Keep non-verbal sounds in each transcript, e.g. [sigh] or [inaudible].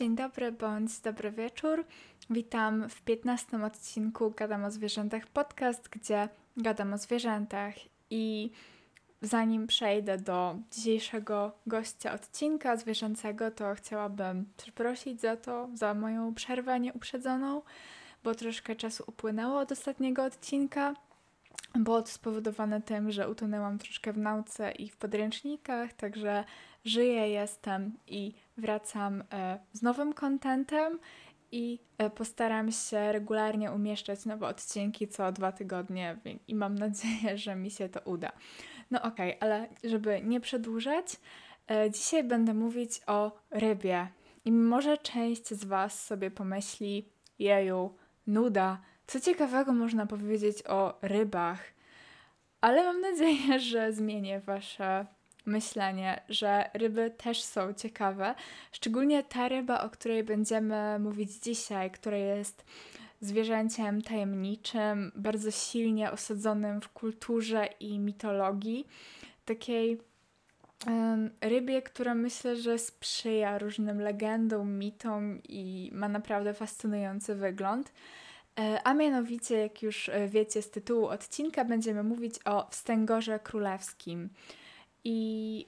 dzień dobry bądź dobry wieczór. Witam w 15 odcinku Gadam o Zwierzętach podcast, gdzie gadam o zwierzętach. I zanim przejdę do dzisiejszego gościa odcinka zwierzęcego, to chciałabym przeprosić za to, za moją przerwę nieuprzedzoną, bo troszkę czasu upłynęło od ostatniego odcinka. Było to spowodowane tym, że utonęłam troszkę w nauce i w podręcznikach, także żyję, jestem i wracam e, z nowym kontentem i e, postaram się regularnie umieszczać nowe odcinki co dwa tygodnie i mam nadzieję, że mi się to uda. No okej, okay, ale żeby nie przedłużać, e, dzisiaj będę mówić o rybie. I może część z Was sobie pomyśli, jeju, nuda, co ciekawego można powiedzieć o rybach. Ale mam nadzieję, że zmienię Wasze myślenie, że ryby też są ciekawe. Szczególnie ta ryba, o której będziemy mówić dzisiaj, która jest zwierzęciem tajemniczym, bardzo silnie osadzonym w kulturze i mitologii. Takiej rybie, która myślę, że sprzyja różnym legendom, mitom i ma naprawdę fascynujący wygląd. E, a mianowicie, jak już e, wiecie z tytułu odcinka, będziemy mówić o wstęgorze królewskim. I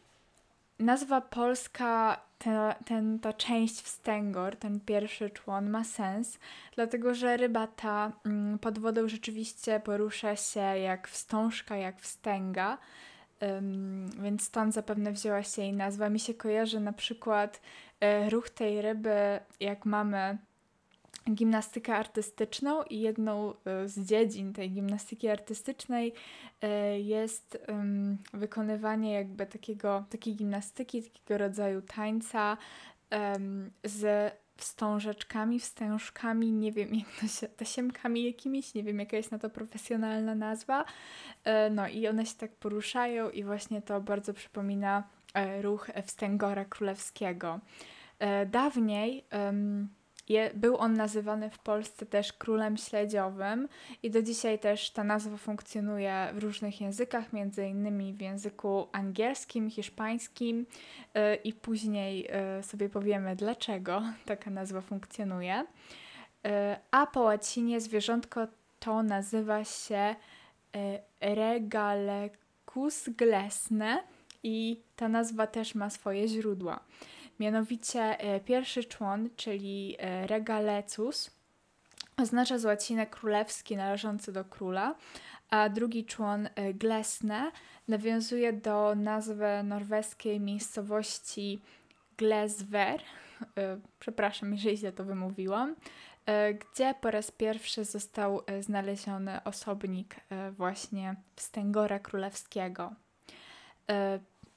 nazwa polska, ta, ten, ta część wstęgor, ten pierwszy człon ma sens, dlatego że ryba ta mm, pod wodą rzeczywiście porusza się jak wstążka, jak wstęga. Więc stąd zapewne wzięła się jej nazwa. Mi się kojarzy na przykład e, ruch tej ryby, jak mamy gimnastykę artystyczną i jedną e, z dziedzin tej gimnastyki artystycznej e, jest wykonywanie jakby takiego, takiej gimnastyki, takiego rodzaju tańca z wstążeczkami, wstężkami, nie wiem jak to się, tasiemkami jakimiś, nie wiem jaka jest na to profesjonalna nazwa. E, no i one się tak poruszają i właśnie to bardzo przypomina ruch wstęgora królewskiego. Dawniej je, był on nazywany w Polsce też królem śledziowym i do dzisiaj też ta nazwa funkcjonuje w różnych językach, między innymi w języku angielskim, hiszpańskim yy, i później yy, sobie powiemy dlaczego [laughs] taka nazwa funkcjonuje. Yy, a po łacinie zwierzątko to nazywa się Regalecus glesne i ta nazwa też ma swoje źródła. Mianowicie e, pierwszy człon, czyli e, regalecus, oznacza z łaciny królewski należący do króla, a drugi człon e, glesne nawiązuje do nazwy norweskiej miejscowości Glesver, przepraszam, jeżeli źle to wymówiłam, gdzie po raz pierwszy został znaleziony osobnik właśnie wstęgora królewskiego.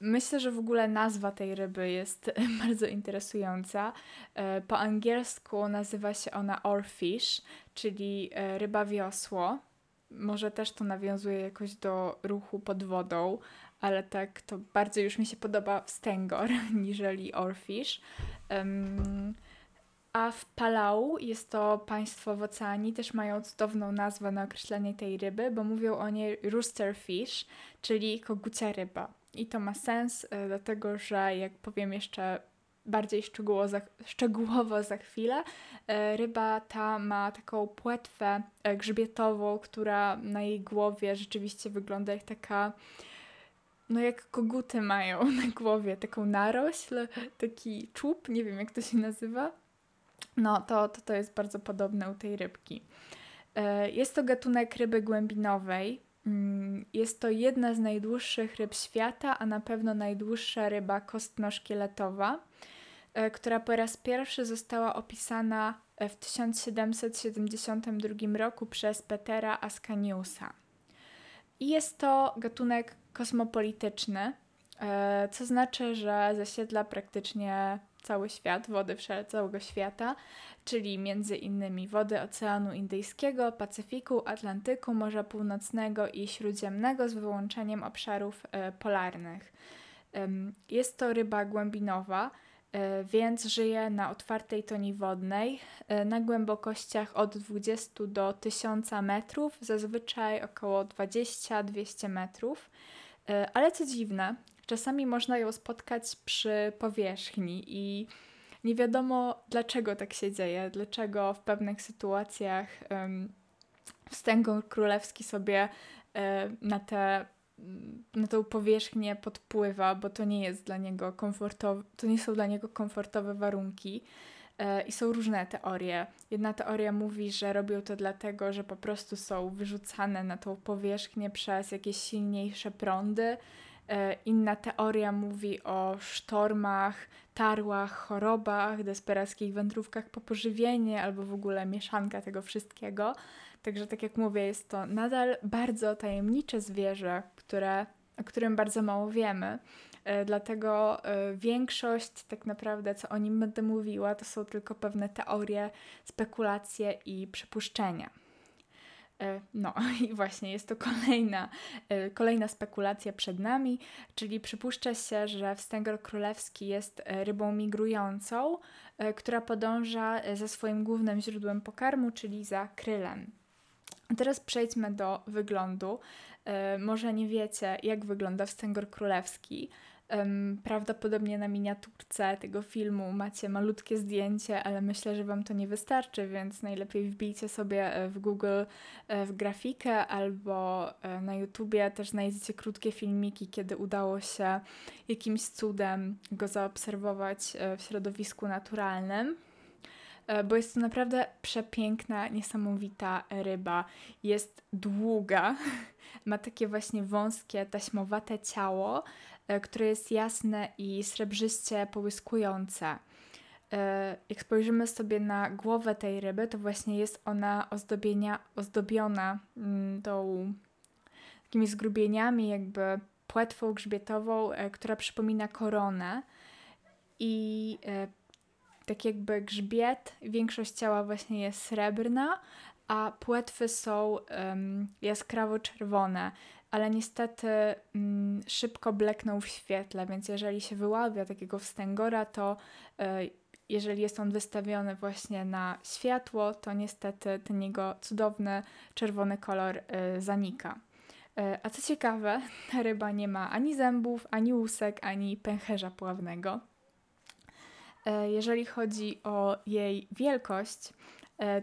Myślę, że w ogóle nazwa tej ryby jest [laughs] bardzo interesująca. E, po angielsku nazywa się ona oarfish, czyli e, ryba wiosło. Może też to nawiązuje jakoś do ruchu pod wodą, ale tak to bardziej już mi się podoba wstęgor [laughs] niżeli oarfish. A w Palau jest to państwo w oceanii, też mają cudowną nazwę na określenie tej ryby, bo mówią o niej roosterfish, czyli kogucia ryba. I to ma sens, e, dlatego że jak powiem jeszcze bardziej szczegółowo za, szczegółowo za chwilę, e, ryba ta ma taką płetwę e, grzbietową, która na jej głowie rzeczywiście wygląda jak taka no jak koguty mają [laughs] na głowie taką narośl, taki czub, nie wiem jak to się nazywa. No to, to, to jest bardzo podobne u tej rybki. Jest to gatunek ryby głębinowej, jest to jedna z najdłuższych ryb świata, a na pewno najdłuższa ryba kostno-szkieletowa, e, która po raz pierwszy została opisana e, w 1772 roku przez Petera Ascaniusa. I jest to gatunek kosmopolityczny, e, co znaczy, że zasiedla praktycznie cały świat, wody całego świata, czyli między innymi wody Oceanu Indyjskiego, Pacyfiku, Atlantyku, Morza Północnego i Śródziemnego z wyłączeniem obszarów e, polarnych. Jest to ryba głębinowa, e, więc żyje na otwartej toni wodnej e, na głębokościach od 20 do 1000 metrów, zazwyczaj około 20-200 metrów. Ale co dziwne, czasami można ją spotkać przy powierzchni i nie wiadomo dlaczego tak się dzieje, dlaczego w pewnych sytuacjach um, wstęgor królewski sobie um, na te na tą powierzchnię podpływa, bo to nie jest dla niego komfortowe, to nie są dla niego komfortowe warunki. E, I są różne teorie. Jedna teoria mówi, że robią to dlatego, że po prostu są wyrzucane na tą powierzchnię przez jakieś silniejsze prądy. E, inna teoria mówi o sztormach, tarłach, chorobach, desperackich wędrówkach po pożywienie albo w ogóle mieszanka tego wszystkiego. Także tak jak mówię, jest to nadal bardzo tajemnicze zwierzę, które, o którym bardzo mało wiemy. E, dlatego e, większość tak naprawdę, co o nim będę mówiła, to są tylko pewne teorie, spekulacje i przypuszczenia. E, no [laughs] i właśnie jest to kolejna, kolejna spekulacja przed nami, czyli przypuszcza się, że wstęgor królewski jest rybą migrującą, która podąża za swoim głównym źródłem pokarmu, czyli za krylem. Teraz przejdźmy do wyglądu. Może nie wiecie, jak wygląda wstęgor królewski. Prawdopodobnie na miniaturce tego filmu macie malutkie zdjęcie, ale myślę, że Wam to nie wystarczy, więc najlepiej wbijcie sobie e, w Google e, w grafikę albo e, na YouTubie też znajdziecie krótkie filmiki, kiedy udało się jakimś cudem go zaobserwować w środowisku naturalnym bo jest to naprawdę przepiękna, niesamowita ryba. Jest długa, [laughs] ma takie właśnie wąskie, taśmowate ciało, które jest jasne i srebrzyście połyskujące. E, jak spojrzymy sobie na głowę tej ryby, to właśnie jest ona ozdobienia, ozdobiona mm, tą takimi zgrubieniami, jakby płetwą grzbietową, e, która przypomina koronę. I tak jakby grzbiet, większość ciała właśnie jest srebrna, a płetwy są jaskrawo czerwone ale niestety mm, szybko blekną w świetle, więc jeżeli się wyławia takiego wstęgora, to y, jeżeli jest on wystawiony właśnie na światło, to niestety ten jego cudowny czerwony kolor y, zanika. Y, a co ciekawe, [laughs] ta ryba nie ma ani zębów, ani łusek, ani pęcherza pławnego. Jeżeli chodzi o jej wielkość,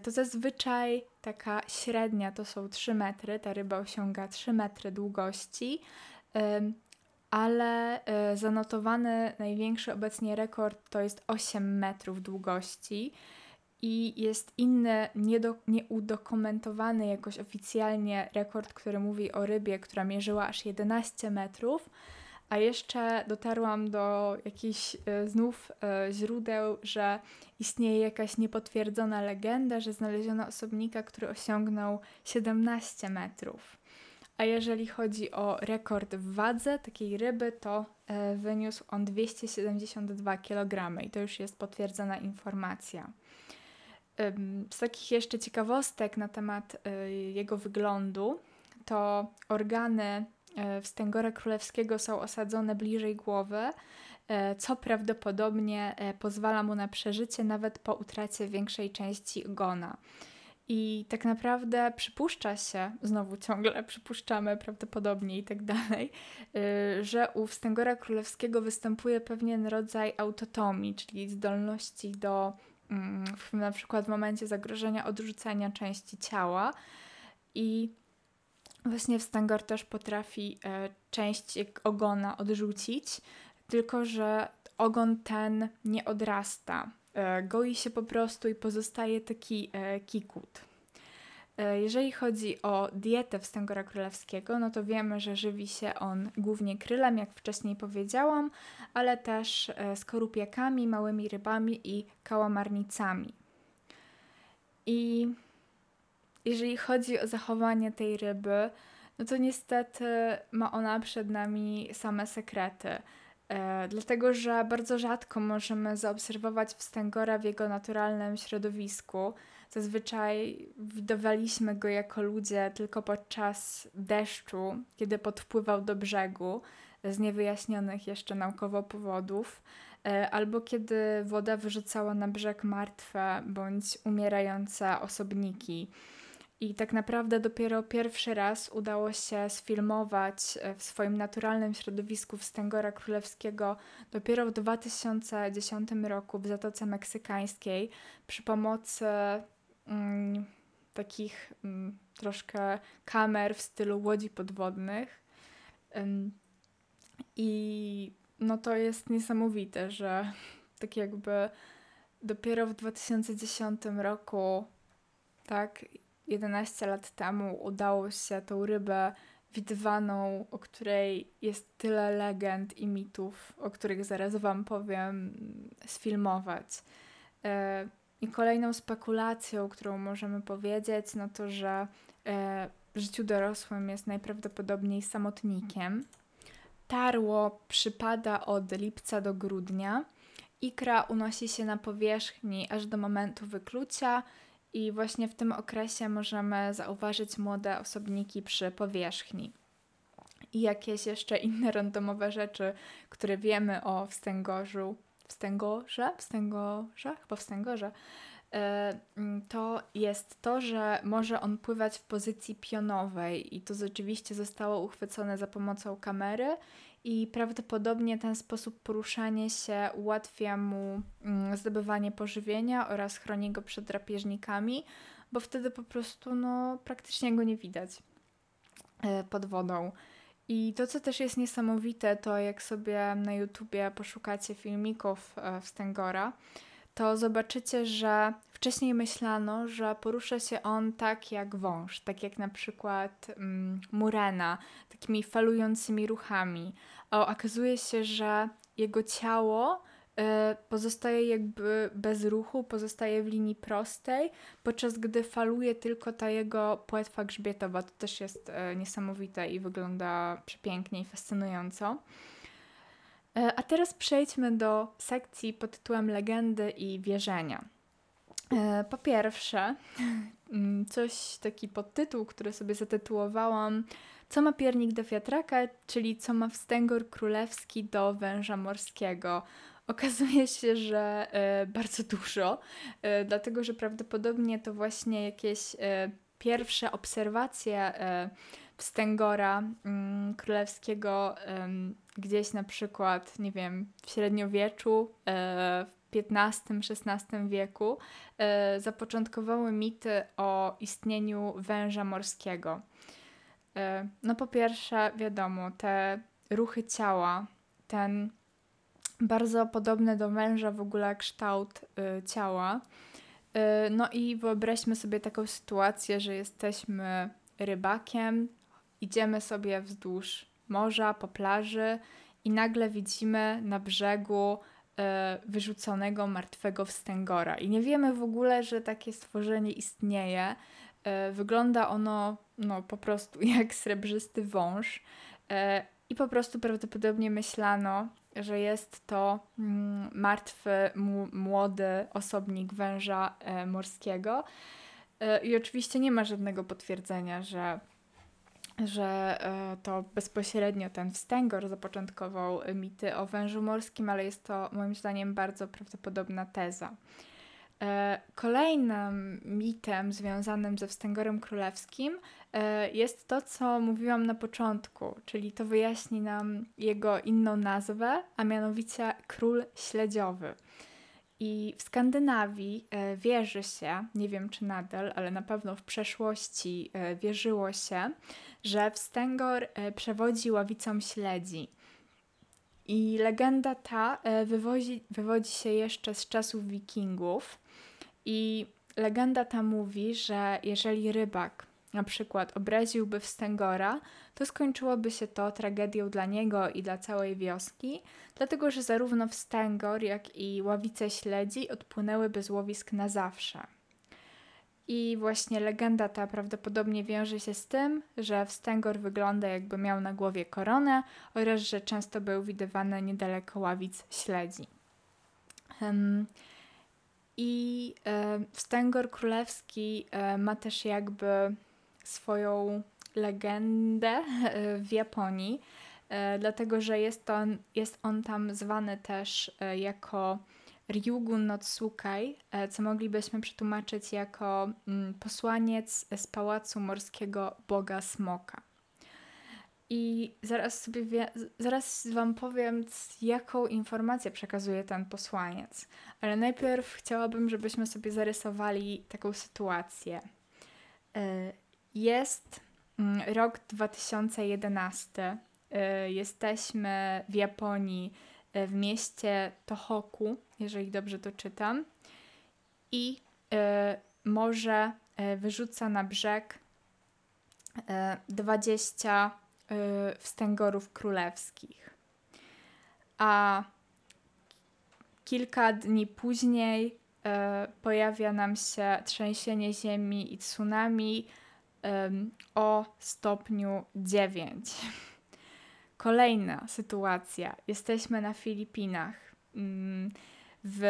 to zazwyczaj taka średnia to są 3 metry, ta ryba osiąga 3 metry długości, ale e, zanotowany największy obecnie rekord to jest 8 metrów długości i jest inny, niedo, nieudokumentowany jakoś oficjalnie rekord, który mówi o rybie, która mierzyła aż 11 metrów, a jeszcze dotarłam do jakichś e, znów e, źródeł, że istnieje jakaś niepotwierdzona legenda, że znaleziono osobnika, który osiągnął 17 metrów. A jeżeli chodzi o rekord w wadze takiej ryby, to e, wyniósł on 272 kg i to już jest potwierdzona informacja. Z takich jeszcze ciekawostek na temat jego wyglądu, to organy wstęgora królewskiego są osadzone bliżej głowy, e, co prawdopodobnie e, pozwala mu na przeżycie nawet po utracie większej części ogona. I tak naprawdę przypuszcza się, znowu ciągle przypuszczamy prawdopodobnie i tak dalej, że u wstęgora królewskiego występuje pewien rodzaj autotomii, czyli zdolności do mm, na przykład w momencie zagrożenia odrzucenia części ciała. I Właśnie wstęgor też potrafi e, część ogona odrzucić, tylko że ogon ten nie odrasta. E, goi się po prostu i pozostaje taki e, kikut. Jeżeli chodzi o dietę wstęgora królewskiego, no to wiemy, że żywi się on głównie krylem, jak wcześniej powiedziałam, ale też skorupiakami, małymi rybami i kałamarnicami. I jeżeli chodzi o zachowanie tej ryby, no to niestety ma ona przed nami same sekrety. E, dlatego, że bardzo rzadko możemy zaobserwować wstęgora w jego naturalnym środowisku. Zazwyczaj widowaliśmy go jako ludzie tylko podczas deszczu, kiedy podpływał do brzegu z niewyjaśnionych jeszcze naukowo powodów, e, albo kiedy woda wyrzucała na brzeg martwe bądź umierające osobniki. I tak naprawdę dopiero pierwszy raz udało się sfilmować e, w swoim naturalnym środowisku wstęgora królewskiego dopiero w 2010 roku w Zatoce Meksykańskiej przy pomocy mm, takich mm, troszkę kamer w stylu łodzi podwodnych. Ym, I no to jest niesamowite, że [laughs] tak jakby dopiero w 2010 roku, tak, 11 lat temu udało się tą rybę widywaną, o której jest tyle legend i mitów, o których zaraz Wam powiem, sfilmować. E, I kolejną spekulacją, którą możemy powiedzieć, no to, że e, w życiu dorosłym jest najprawdopodobniej samotnikiem. Tarło przypada od lipca do grudnia. Ikra unosi się na powierzchni aż do momentu wyklucia i właśnie w tym okresie możemy zauważyć młode osobniki przy powierzchni. I jakieś jeszcze inne randomowe rzeczy, które wiemy o wstęgorzu, wstęgorze, wstęgorze, chyba wstęgorze, e, mm, to jest to, że może on pływać w pozycji pionowej i to rzeczywiście zostało uchwycone za pomocą kamery i prawdopodobnie ten sposób poruszania się ułatwia mu mm, zdobywanie pożywienia oraz chroni go przed drapieżnikami, bo wtedy po prostu no, praktycznie go nie widać e, pod wodą. I to, co też jest niesamowite, to jak sobie na YouTubie poszukacie filmików e, Wstęgora, to zobaczycie, że wcześniej myślano, że porusza się on tak jak wąż, tak jak na przykład mm, murena, takimi falującymi ruchami. A okazuje się, że jego ciało y, pozostaje jakby bez ruchu, pozostaje w linii prostej, podczas gdy faluje tylko ta jego płetwa grzbietowa. To też jest y, niesamowite i wygląda przepięknie i fascynująco. E, a teraz przejdźmy do sekcji pod tytułem Legendy i wierzenia. E, po pierwsze, [laughs] mm, coś taki podtytuł, który sobie zatytułowałam Co ma piernik do wiatraka, czyli co ma wstęgor królewski do węża morskiego. Okazuje [laughs] się, że e, bardzo dużo, dlatego że prawdopodobnie to właśnie jakieś pierwsze obserwacje wstęgora mm, królewskiego gdzieś na przykład, nie wiem, w średniowieczu, e, w XV-XVI wieku e, zapoczątkowały mity o istnieniu węża morskiego. E, no po pierwsze, wiadomo, te ruchy ciała, ten bardzo podobny do węża w ogóle kształt ciała. No i wyobraźmy sobie taką sytuację, że jesteśmy rybakiem, idziemy sobie wzdłuż morza, po plaży i nagle widzimy na brzegu e, wyrzuconego martwego wstęgora. I nie wiemy w ogóle, że takie stworzenie istnieje. E, wygląda ono no, po prostu [laughs] jak srebrzysty wąż. E, I po prostu prawdopodobnie myślano, że jest to mm, martwy, młody osobnik węża morskiego. I oczywiście nie ma żadnego potwierdzenia, że że e, to bezpośrednio ten wstęgor zapoczątkował mity o wężu morskim, ale jest to moim zdaniem bardzo prawdopodobna teza. E, kolejnym mitem związanym ze wstęgorem królewskim e, jest to, co mówiłam na początku, czyli to wyjaśni nam jego inną nazwę, a mianowicie król śledziowy. I w Skandynawii e, wierzy się, nie wiem czy nadal, ale na pewno w przeszłości e, wierzyło się, że wstęgor e, przewodzi ławicą śledzi. I legenda ta wywodzi, wywodzi się jeszcze z czasów wikingów. I legenda ta mówi, że jeżeli rybak na przykład obraziłby wstęgora, to skończyłoby się to tragedią dla niego i dla całej wioski, dlatego że zarówno wstęgor, jak i ławice śledzi odpłynęłyby z łowisk na zawsze. I właśnie legenda ta prawdopodobnie wiąże się z tym, że wstęgor wygląda jakby miał na głowie koronę oraz że często był widywany niedaleko ławic śledzi. Um, I e, wstęgor królewski e, ma też jakby swoją legendę e, w Japonii, e, dlatego że jest on, jest on tam zwany też e, jako Ryugun no Tsukai, e, co moglibyśmy przetłumaczyć jako mm, posłaniec z pałacu morskiego boga Smoka. I zaraz sobie wie, zaraz wam powiem, jaką informację przekazuje ten posłaniec. Ale najpierw chciałabym, żebyśmy sobie zarysowali taką sytuację. Jest mm, rok 2011. E, jesteśmy w Japonii, e, w mieście Tohoku, jeżeli dobrze to czytam. I morze wyrzuca na brzeg 20 wstęgorów królewskich. A kilka dni później pojawia nam się trzęsienie ziemi i tsunami o stopniu 9. Kolejna sytuacja. Jesteśmy na Filipinach. Mm, w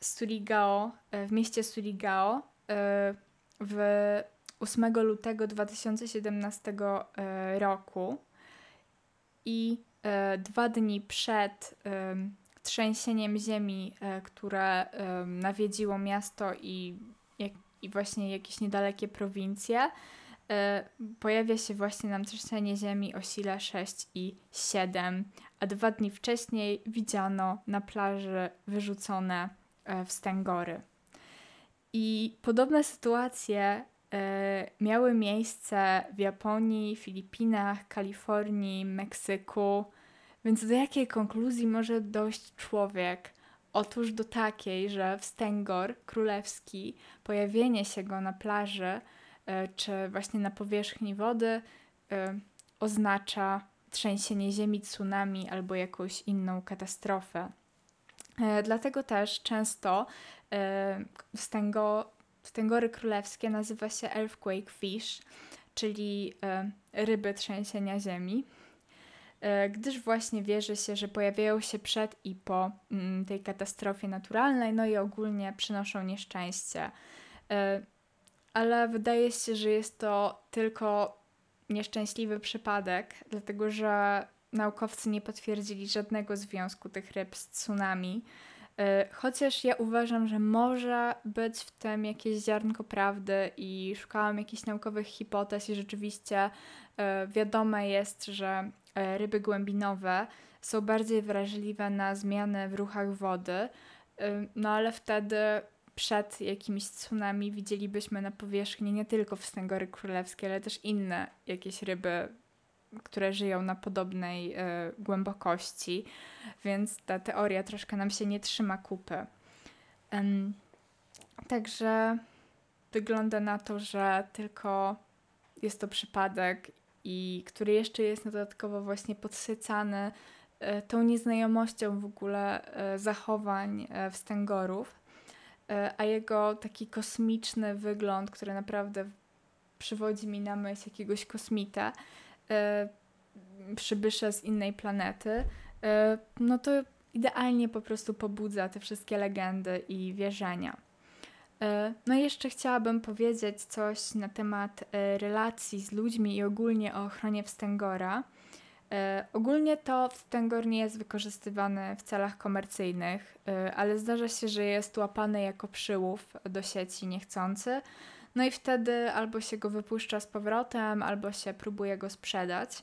Surigao, e, w mieście Surigao e, w 8 lutego 2017 roku i dwa dni przed trzęsieniem ziemi, e, które nawiedziło miasto i, i właśnie jakieś niedalekie prowincje, e, pojawia się właśnie nam trzęsienie ziemi o sile 6 i 7, a dwa dni wcześniej widziano na plaży wyrzucone e, wstęgory. I podobne sytuacje miały miejsce w Japonii, Filipinach, Kalifornii, Meksyku, więc do jakiej konkluzji może dojść człowiek? Otóż do takiej, że wstęgor królewski, pojawienie się go na plaży e, czy właśnie na powierzchni wody e, oznacza trzęsienie ziemi, tsunami albo jakąś inną katastrofę. E, dlatego też często wstęgo, wstęgory królewskie nazywa się earthquake fish, czyli ryby trzęsienia ziemi. E, gdyż właśnie wierzy się, że pojawiają się przed i po mm, tej katastrofie naturalnej, no i ogólnie przynoszą nieszczęście. Ale wydaje się, że jest to tylko nieszczęśliwy przypadek, dlatego że naukowcy nie potwierdzili żadnego związku tych ryb z tsunami. E, chociaż ja uważam, że może być w tym jakieś ziarnko prawdy i szukałam jakichś naukowych hipotez i rzeczywiście wiadome jest, że E, ryby głębinowe są bardziej wrażliwe na zmiany w ruchach wody, no ale wtedy przed jakimiś tsunami widzielibyśmy na powierzchni nie tylko wstęgory królewskie, ale też inne jakieś ryby, które żyją na podobnej y, głębokości, więc ta teoria troszkę nam się nie trzyma kupy. Um, także wygląda na to, że tylko jest to przypadek i który jeszcze jest dodatkowo właśnie podsycany e, tą nieznajomością w ogóle e, zachowań wstęgorów, a jego taki kosmiczny wygląd, który naprawdę przywodzi mi na myśl jakiegoś kosmita, przybysza z innej planety, no to idealnie po prostu pobudza te wszystkie legendy i wierzenia. E, no i jeszcze chciałabym powiedzieć coś na temat e, relacji z ludźmi i ogólnie o ochronie wstęgora. E, ogólnie to wstęgor nie jest wykorzystywany w celach komercyjnych, ale zdarza się, że jest łapany jako przyłów do sieci niechcący. No i wtedy albo się go wypuszcza z powrotem, albo się próbuje go sprzedać.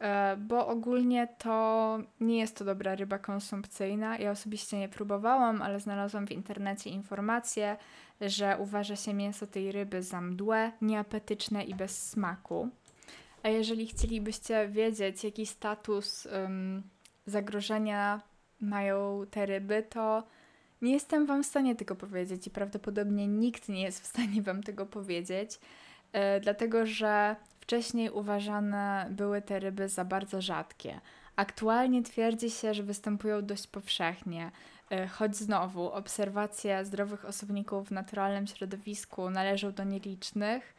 E, bo ogólnie to nie jest to dobra ryba konsumpcyjna. Ja osobiście nie próbowałam, ale znalazłam w internecie informację, że uważa się mięso tej ryby za mdłe, nieapetyczne i bez smaku. A jeżeli chcielibyście wiedzieć, jaki status um, zagrożenia mają te ryby, to nie jestem Wam w stanie tego powiedzieć i prawdopodobnie nikt nie jest w stanie Wam tego powiedzieć, yy, dlatego że Wcześniej uważane były te ryby za bardzo rzadkie. Aktualnie twierdzi się, że występują dość powszechnie, e, choć znowu obserwacje zdrowych osobników w naturalnym środowisku należą do nielicznych,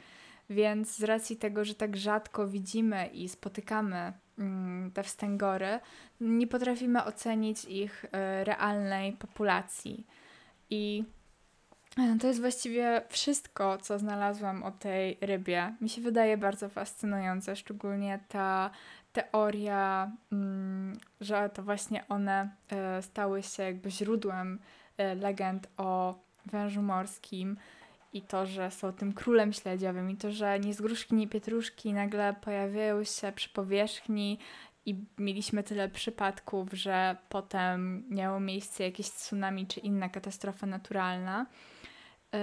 więc z racji tego, że tak rzadko widzimy i spotykamy mm, te wstęgory, nie potrafimy ocenić ich e, realnej populacji. I E, to jest właściwie wszystko, co znalazłam o tej rybie. Mi się wydaje bardzo fascynujące, szczególnie ta teoria, mm, że to właśnie one e, stały się jakby źródłem legend o wężu morskim i to, że są tym królem śledziowym i to, że ni z gruszki, ni pietruszki nagle pojawiają się przy powierzchni i mieliśmy tyle przypadków, że potem miało miejsce jakieś tsunami czy inna katastrofa naturalna. Y,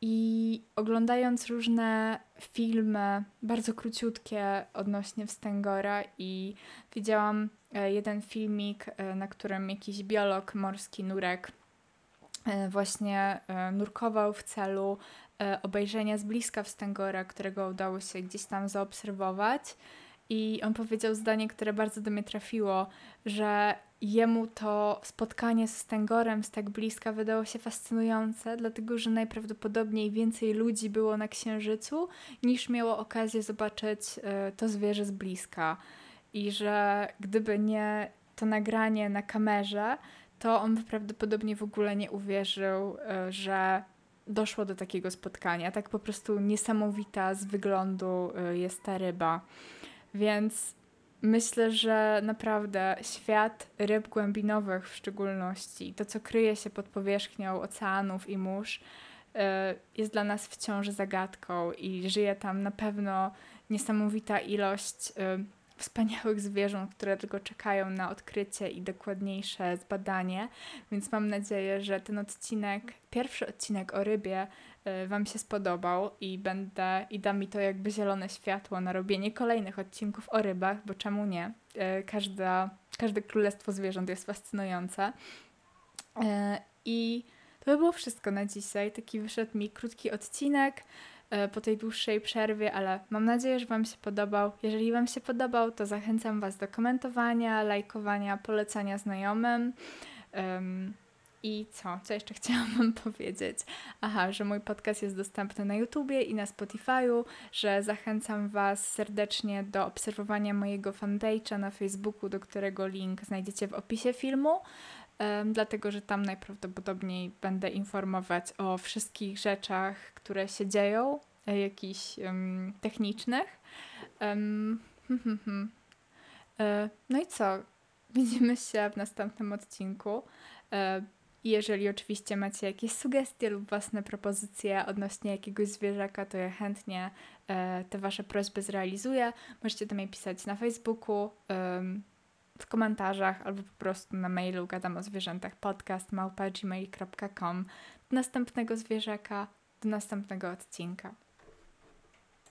I oglądając różne filmy, bardzo króciutkie odnośnie Wstęgora, i widziałam y, jeden filmik, y, na którym jakiś biolog morski, nurek, właśnie nurkował w celu obejrzenia z bliska Wstęgora, którego udało się gdzieś tam zaobserwować. I on powiedział zdanie, które bardzo do mnie trafiło, że jemu to spotkanie z Stengorem z tak bliska wydało się fascynujące, dlatego że najprawdopodobniej więcej ludzi było na Księżycu niż miało okazję zobaczyć to zwierzę z bliska. I że gdyby nie to nagranie na kamerze, to on prawdopodobnie w ogóle nie uwierzył, y, że doszło do takiego spotkania. Tak po prostu niesamowita z wyglądu y, jest ta ryba. Więc myślę, że naprawdę świat ryb głębinowych w szczególności, to co kryje się pod powierzchnią oceanów i mórz, y, jest dla nas wciąż zagadką i żyje tam na pewno niesamowita ilość wspaniałych zwierząt, które tylko czekają na odkrycie i dokładniejsze zbadanie. Więc mam nadzieję, że ten odcinek, pierwszy odcinek o rybie, Y, wam się spodobał i będę i da mi to jakby zielone światło na robienie kolejnych odcinków o rybach, bo czemu nie? Y, każda, każde królestwo zwierząt jest fascynujące. Y, I to by było wszystko na dzisiaj. Taki wyszedł mi krótki odcinek po tej dłuższej przerwie, ale mam nadzieję, że Wam się podobał. Jeżeli Wam się podobał, to zachęcam Was do komentowania, lajkowania, polecania znajomym. Um, i co? Co jeszcze [laughs] chciałam Wam powiedzieć? Aha, że mój podcast jest dostępny na YouTubie i na Spotify'u, że zachęcam Was serdecznie do obserwowania mojego fanpage'a na Facebooku, do którego link znajdziecie w opisie filmu, um, dlatego że tam najprawdopodobniej będę informować o wszystkich rzeczach, które się dzieją, e, jakichś um, technicznych. Um, [laughs] no i co? Widzimy się w następnym odcinku. E, jeżeli oczywiście macie jakieś sugestie lub własne propozycje odnośnie jakiegoś zwierzaka, to ja chętnie e, te Wasze prośby zrealizuję. Możecie do mnie pisać na Facebooku, w komentarzach albo po prostu na mailu gadam o zwierzętach podcast małpa.gmail.com do następnego zwierzaka, do następnego odcinka.